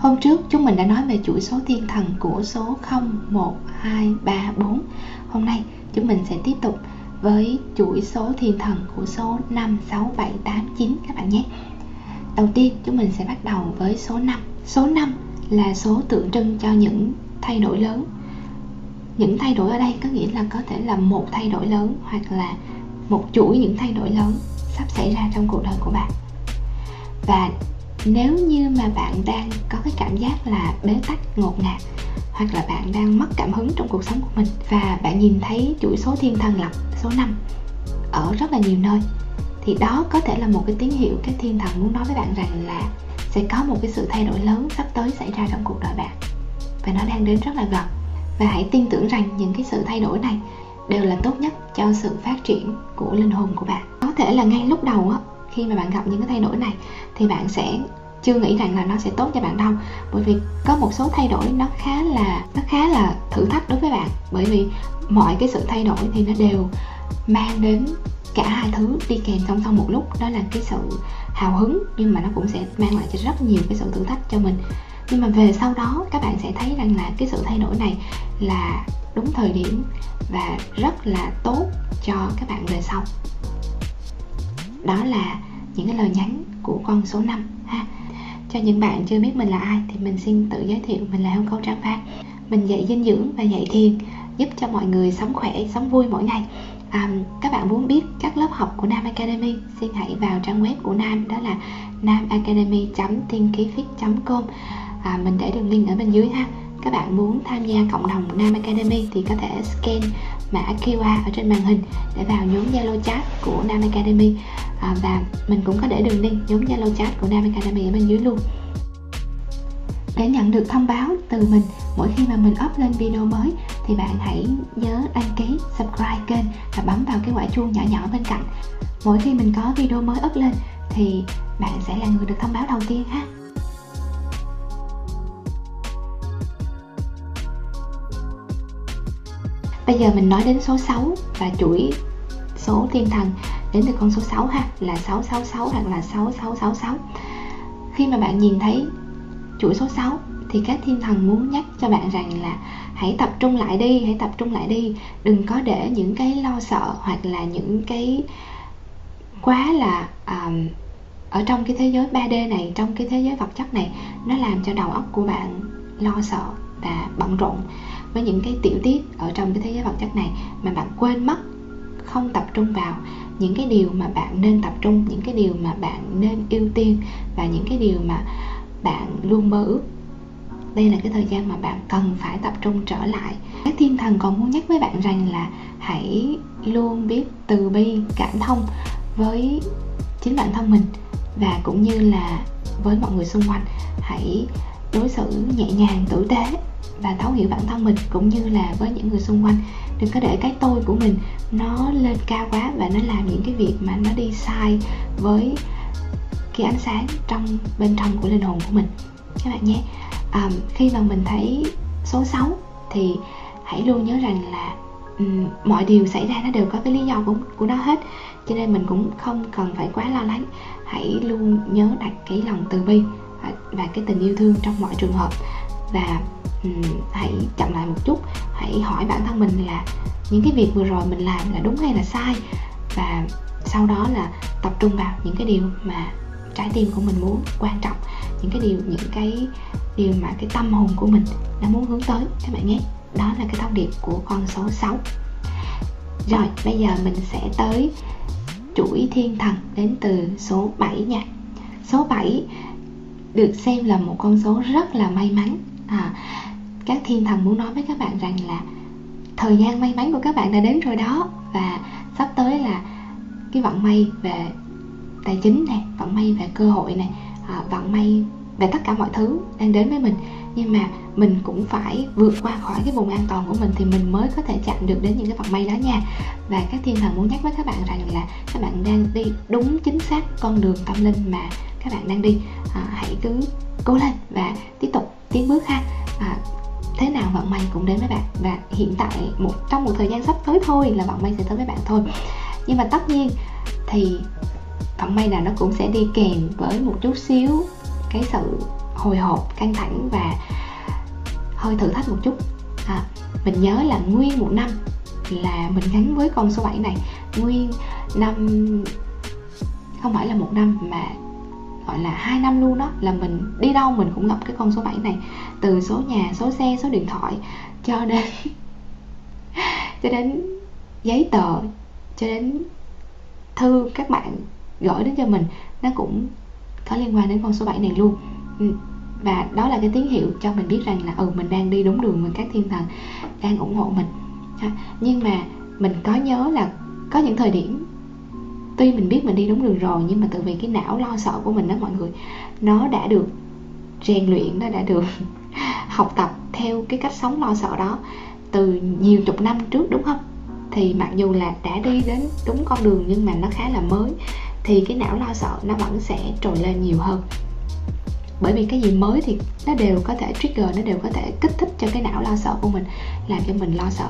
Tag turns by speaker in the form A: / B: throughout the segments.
A: Hôm trước chúng mình đã nói về chuỗi số thiên thần của số 0, 1, 2, 3, 4 Hôm nay chúng mình sẽ tiếp tục với chuỗi số thiên thần của số 5, 6, 7, 8, 9 các bạn nhé. Đầu tiên chúng mình sẽ bắt đầu với số 5 Số 5 là số tượng trưng cho những thay đổi lớn. Những thay đổi ở đây có nghĩa là có thể là một thay đổi lớn hoặc là một chuỗi những thay đổi lớn sắp xảy ra trong cuộc đời của bạn. Và nếu như mà bạn đang có cái cảm giác là bế tắc, ngột ngạt, hoặc là bạn đang mất cảm hứng trong cuộc sống của mình và bạn nhìn thấy chuỗi số thiên thần lập, số 5 ở rất là nhiều nơi, thì đó có thể là một cái tín hiệu cái thiên thần muốn nói với bạn rằng là sẽ có một cái sự thay đổi lớn sắp tới xảy ra trong cuộc đời bạn. Và nó đang đến rất là gần. Và hãy tin tưởng rằng những cái sự thay đổi này đều là tốt nhất cho sự phát triển của linh hồn của bạn. Có thể là ngay lúc đầu á khi mà bạn gặp những cái thay đổi này, thì bạn sẽ chưa nghĩ rằng là nó sẽ tốt cho bạn đâu. Bởi vì có một số thay đổi nó khá là, nó khá là thử thách đối với bạn. Bởi vì mọi cái sự thay đổi thì nó đều mang đến cả hai thứ đi kèm song song một lúc. Đó là cái sự hào hứng, nhưng mà nó cũng sẽ mang lại cho rất nhiều cái sự thử thách cho mình. Nhưng mà về sau đó, các bạn sẽ thấy rằng là cái sự thay đổi này là đúng thời điểm và rất là tốt cho các bạn về sau. Đó là những cái lời nhắn của con số 5 ha. Cho những bạn chưa biết mình là ai thì mình xin tự giới thiệu mình là hương câu trang phan. Mình dạy dinh dưỡng và dạy thiền giúp cho mọi người sống khỏe sống vui mỗi ngày. À, các bạn muốn biết các lớp học của Nam Academy xin hãy vào trang web của Nam đó là namacademy thiên ký com. À, mình để đường link ở bên dưới ha. Các bạn muốn tham gia cộng đồng Nam Academy thì có thể scan mã QR ở trên màn hình để vào nhóm Zalo chat của Nam Academy. À, và mình cũng có để đường link nhóm Zalo chat của Nam Academy ở bên dưới luôn. Để nhận được thông báo từ mình mỗi khi mà mình up lên video mới thì bạn hãy nhớ đăng ký subscribe kênh và bấm vào cái quả chuông nhỏ nhỏ bên cạnh. Mỗi khi mình có video mới up lên thì bạn sẽ là người được thông báo đầu tiên ha. Bây giờ mình nói đến số 6 và chuỗi số thiên thần. Đến từ con số 6 ha là 666 hoặc là 6666 khi mà bạn nhìn thấy chuỗi số 6 thì các thiên thần muốn nhắc cho bạn rằng là hãy tập trung lại đi hãy tập trung lại đi. Đừng có để những cái lo sợ hoặc là những cái quá là um, ở trong cái thế giới 3D này trong cái thế giới vật chất này nó làm cho đầu óc của bạn lo sợ và bận rộn với những cái tiểu tiết ở trong cái thế giới vật chất này mà bạn quên mất, không tập trung vào. Những cái điều mà bạn nên tập trung, những cái điều mà bạn nên ưu tiên và những cái điều mà bạn luôn mơ ước. Đây là cái thời gian mà bạn cần phải tập trung trở lại. Các thiên thần còn muốn nhắc với bạn rằng là hãy luôn biết từ bi cảm thông với chính bản thân mình và cũng như là với mọi người xung quanh. Hãy đối xử nhẹ nhàng, tử tế và thấu hiểu bản thân mình cũng như là với những người xung quanh. Đừng có để cái tôi của mình nó lên cao quá và nó làm những cái việc mà nó đi sai với cái ánh sáng trong bên trong của linh hồn của mình. Các bạn nhé. À, khi mà mình thấy số 6 thì hãy luôn nhớ rằng là um, mọi điều xảy ra nó đều có cái lý do của, của nó hết. Cho nên mình cũng không cần phải quá lo lắng. Hãy luôn nhớ đặt cái lòng từ bi và, và cái tình yêu thương trong mọi trường hợp. Và um, hãy chậm lại một chút. Hãy hỏi bản thân mình là những cái việc vừa rồi mình làm là đúng hay là sai? Và sau đó là tập trung vào những cái điều mà trái tim của mình muốn quan trọng những cái điều những cái điều mà cái tâm hồn của mình đã muốn hướng tới các bạn nhé. Đó là cái thông điệp của con số 6 rồi bây giờ mình sẽ tới chuỗi thiên thần đến từ số 7 nha. Số 7 được xem là một con số rất là may mắn. À, các thiên thần muốn nói với các bạn rằng là thời gian may mắn của các bạn đã đến rồi đó. Và sắp tới là cái vận may về tài chính này vận may về cơ hội này à, vận may về tất cả mọi thứ đang đến với mình. Nhưng mà mình cũng phải vượt qua khỏi cái vùng an toàn của mình thì mình mới có thể chạm được đến những cái vận may đó nha. Và các thiên thần muốn nhắc với các bạn rằng là các bạn đang đi đúng chính xác con đường tâm linh mà các bạn đang đi. À, hãy cứ cố lên và tiếp tục tiến bước ha. À, thế nào vận may cũng đến với bạn và hiện tại một trong một thời gian sắp tới thôi là vận may sẽ tới với bạn thôi. Nhưng mà tất nhiên thì vận may nào nó cũng sẽ đi kèm với một chút xíu cái sự hồi hộp căng thẳng và hơi thử thách một chút. À, mình nhớ là nguyên một năm là mình gắn với con số 7 này. Nguyên năm không phải là một năm mà gọi là hai năm luôn đó, là mình đi đâu mình cũng gặp cái con số 7 này. Từ số nhà, số xe, số điện thoại, cho đến cho đến giấy tờ, cho đến thư các bạn gửi đến cho mình, nó cũng có liên quan đến con số 7 này luôn. Ừ, và đó là cái tín hiệu cho mình biết rằng là ừ mình đang đi đúng đường và các thiên thần đang ủng hộ mình. Nhưng mà mình có nhớ là có những thời điểm tuy mình biết mình đi đúng đường rồi, nhưng mà từ vì cái não lo sợ của mình đó mọi người, nó đã được rèn luyện, nó đã được học tập theo cái cách sống lo sợ đó từ nhiều chục năm trước, đúng không? Thì mặc dù là đã đi đến đúng con đường nhưng mà nó khá là mới, thì cái não lo sợ nó vẫn sẽ trồi lên nhiều hơn. Bởi vì cái gì mới thì nó đều có thể trigger, nó đều có thể kích thích cho cái não lo sợ của mình, làm cho mình lo sợ.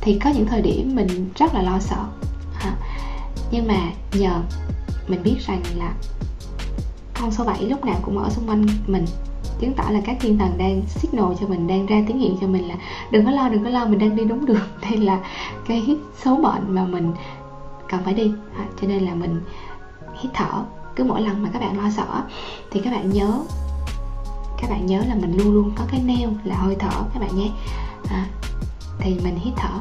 A: Thì có những thời điểm mình rất là lo sợ nhưng mà nhờ mình biết rằng là con số 7 lúc nào cũng ở xung quanh mình. Chứng tỏ là các thiên thần đang signal cho mình đang ra tín hiệu cho mình là đừng có lo đừng có lo mình đang đi đúng đường. Đây là cái số mệnh mà mình cần phải đi. À, cho nên là mình hít thở cứ mỗi lần mà các bạn lo sợ thì các bạn nhớ các bạn nhớ là mình luôn luôn có cái neo là hơi thở các bạn nhé. À, thì mình hít thở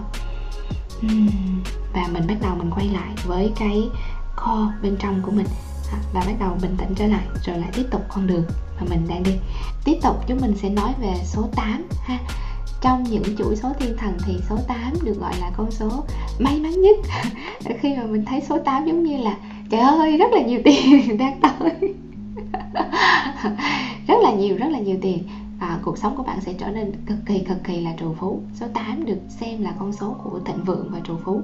A: và mình bắt đầu mình quay lại với cái core bên trong của mình. À, và bắt đầu bình tĩnh trở lại, rồi lại tiếp tục con đường mà mình đang đi. Tiếp tục, chúng mình sẽ nói về số 8 ha. Trong những chuỗi số thiên thần thì số 8 được gọi là con số may mắn nhất. Khi mà mình thấy số 8 giống như là, trời ơi, rất là nhiều tiền đang tới. Rất là nhiều, rất là nhiều tiền à, cuộc sống của bạn sẽ trở nên cực kỳ cực kỳ là trù phú. Số 8 được xem là con số của thịnh vượng và trù phú.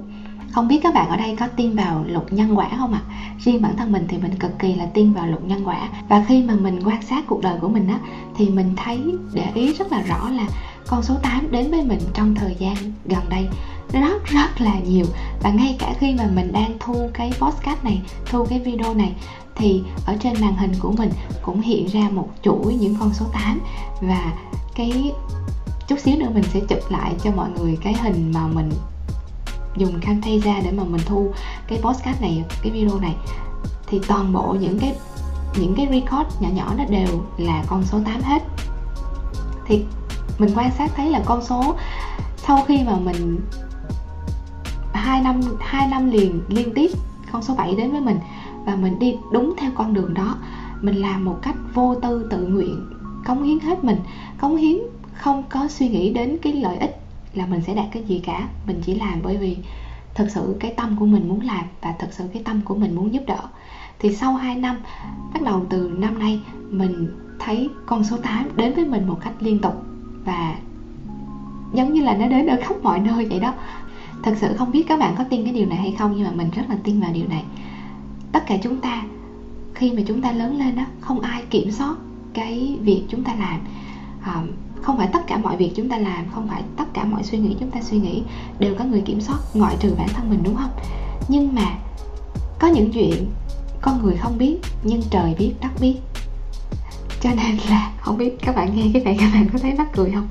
A: Không biết các bạn ở đây có tin vào luật nhân quả không ạ? À? riêng bản thân mình thì mình cực kỳ là tin vào luật nhân quả. Và khi mà mình quan sát cuộc đời của mình á thì mình thấy để ý rất là rõ là con số 8 đến với mình trong thời gian gần đây rất rất là nhiều. Và ngay cả khi mà mình đang thu cái podcast này, thu cái video này, thì ở trên màn hình của mình cũng hiện ra một chuỗi những con số 8 và cái, chút xíu nữa mình sẽ chụp lại cho mọi người cái hình mà mình dùng Camtasia để mà mình thu cái podcast này, cái video này. Thì toàn bộ những cái những cái record nhỏ nhỏ nó đều là con số 8 hết. Thì mình quan sát thấy là con số sau khi mà mình hai năm hai năm liền, liên tiếp con số 7 đến với mình. Và mình đi đúng theo con đường đó. Mình làm một cách vô tư, tự nguyện, cống hiến hết mình. Cống hiến không có suy nghĩ đến cái lợi ích là mình sẽ đạt cái gì cả. Mình chỉ làm bởi vì thật sự cái tâm của mình muốn làm và thật sự cái tâm của mình muốn giúp đỡ. Thì sau 2 năm, bắt đầu từ năm nay, mình thấy con số 8 đến với mình một cách liên tục. Và giống như là nó đến ở khắp mọi nơi vậy đó thật sự không biết các bạn có tin cái điều này hay không nhưng mà mình rất là tin vào điều này. Tất cả chúng ta khi mà chúng ta lớn lên đó không ai kiểm soát cái việc chúng ta làm. À, không phải tất cả mọi việc chúng ta làm không phải tất cả mọi suy nghĩ chúng ta suy nghĩ đều có người kiểm soát ngoại trừ bản thân mình đúng không? Nhưng mà có những chuyện con người không biết nhưng trời biết đất biết. Cho nên là không biết các bạn nghe cái này các bạn có thấy mắc cười không?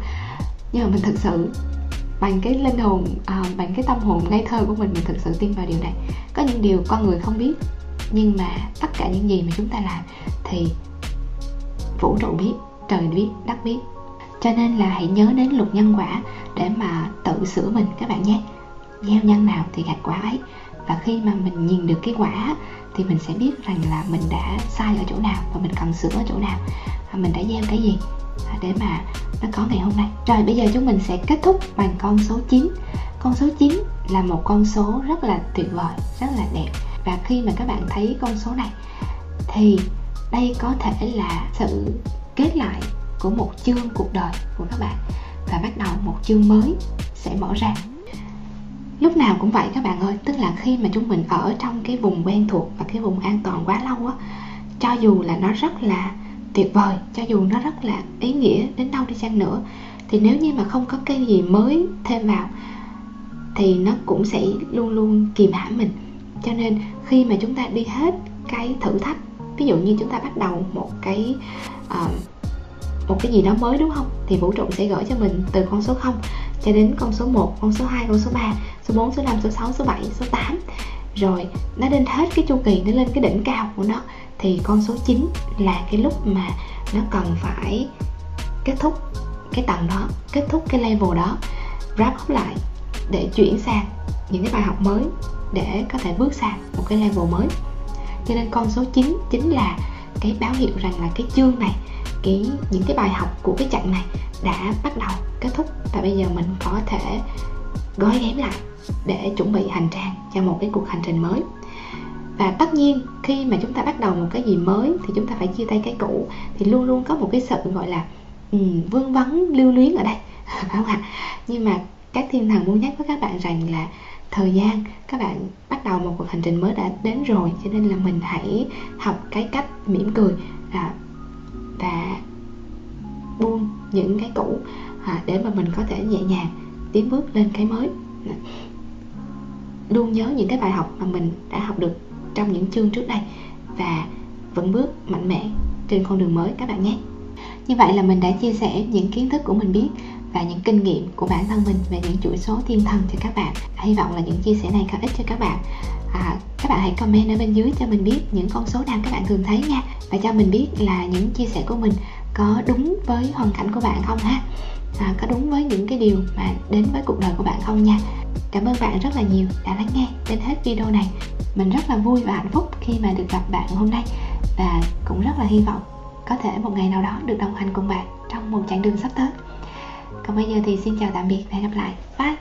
A: Nhưng mà mình thực sự bằng cái linh hồn à, bằng cái tâm hồn ngây thơ của mình mình thực sự tin vào điều này. Có những điều con người không biết nhưng mà tất cả những gì mà chúng ta làm thì vũ trụ biết trời biết đất biết. Cho nên là hãy nhớ đến luật nhân quả để mà tự sửa mình các bạn nhé. Gieo nhân nào thì gặt quả ấy. Và khi mà mình nhìn được cái quả thì mình sẽ biết rằng là mình đã sai ở chỗ nào và mình cần sửa ở chỗ nào. Và mình đã gieo cái gì à, để mà nó có ngày hôm nay. Rồi, bây giờ chúng mình sẽ kết thúc bằng con số 9 con số 9 là một con số rất là tuyệt vời, rất là đẹp. Và khi mà các bạn thấy con số này, thì đây có thể là sự kết lại của một chương cuộc đời của các bạn. Và bắt đầu một chương mới sẽ mở ra. Lúc nào cũng vậy các bạn ơi, tức là khi mà chúng mình ở trong cái vùng quen thuộc và cái vùng an toàn quá lâu á, cho dù là nó rất là tuyệt vời cho dù nó rất là ý nghĩa đến đâu đi chăng nữa. Thì nếu như mà không có cái gì mới thêm vào thì nó cũng sẽ luôn luôn kìm hãm mình. Cho nên khi mà chúng ta đi hết cái thử thách ví dụ như chúng ta bắt đầu một cái uh, một cái gì đó mới đúng không? Thì vũ trụ sẽ gửi cho mình từ con số 0 cho đến con số 1, con số 2, con số 3, số 4, số 5, số 6, số 7, số 8 rồi, nó đến hết cái chu kỳ, nó lên cái đỉnh cao của nó, thì con số 9 là cái lúc mà nó cần phải kết thúc cái tầng đó, kết thúc cái level đó. Wrap up lại để chuyển sang những cái bài học mới để có thể bước sang một cái level mới. Cho nên con số 9 chính là cái báo hiệu rằng là cái chương này, cái, những cái bài học của cái chặng này đã bắt đầu kết thúc. Và bây giờ mình có thể gói ghém lại để chuẩn bị hành trang cho một cái cuộc hành trình mới. Và tất nhiên khi mà chúng ta bắt đầu một cái gì mới thì chúng ta phải chia tay cái cũ thì luôn luôn có một cái sự gọi là um, vương vấn lưu luyến ở đây phải không ạ? Nhưng mà các thiên thần muốn nhắc với các bạn rằng là thời gian các bạn bắt đầu một cuộc hành trình mới đã đến rồi cho nên là mình hãy học cái cách mỉm cười à, và buông những cái cũ à, để mà mình có thể nhẹ nhàng tiến bước lên cái mới. Luôn nhớ những cái bài học mà mình đã học được trong những chương trước đây và vẫn bước mạnh mẽ trên con đường mới các bạn nhé. Như vậy là mình đã chia sẻ những kiến thức của mình biết và những kinh nghiệm của bản thân mình về những chuỗi số thiên thần cho các bạn. Hy vọng là những chia sẻ này có ích cho các bạn. À, các bạn hãy comment ở bên dưới cho mình biết những con số nào các bạn thường thấy nha. Và cho mình biết là những chia sẻ của mình có đúng với hoàn cảnh của bạn không ha à, có đúng với những cái điều mà đến với cuộc đời của bạn không nha? Cảm ơn bạn rất là nhiều đã lắng nghe đến hết video này. Mình rất là vui và hạnh phúc khi mà được gặp bạn hôm nay và cũng rất là hy vọng có thể một ngày nào đó được đồng hành cùng bạn trong một chặng đường sắp tới. Còn bây giờ thì xin chào tạm biệt và hẹn gặp lại. Bye!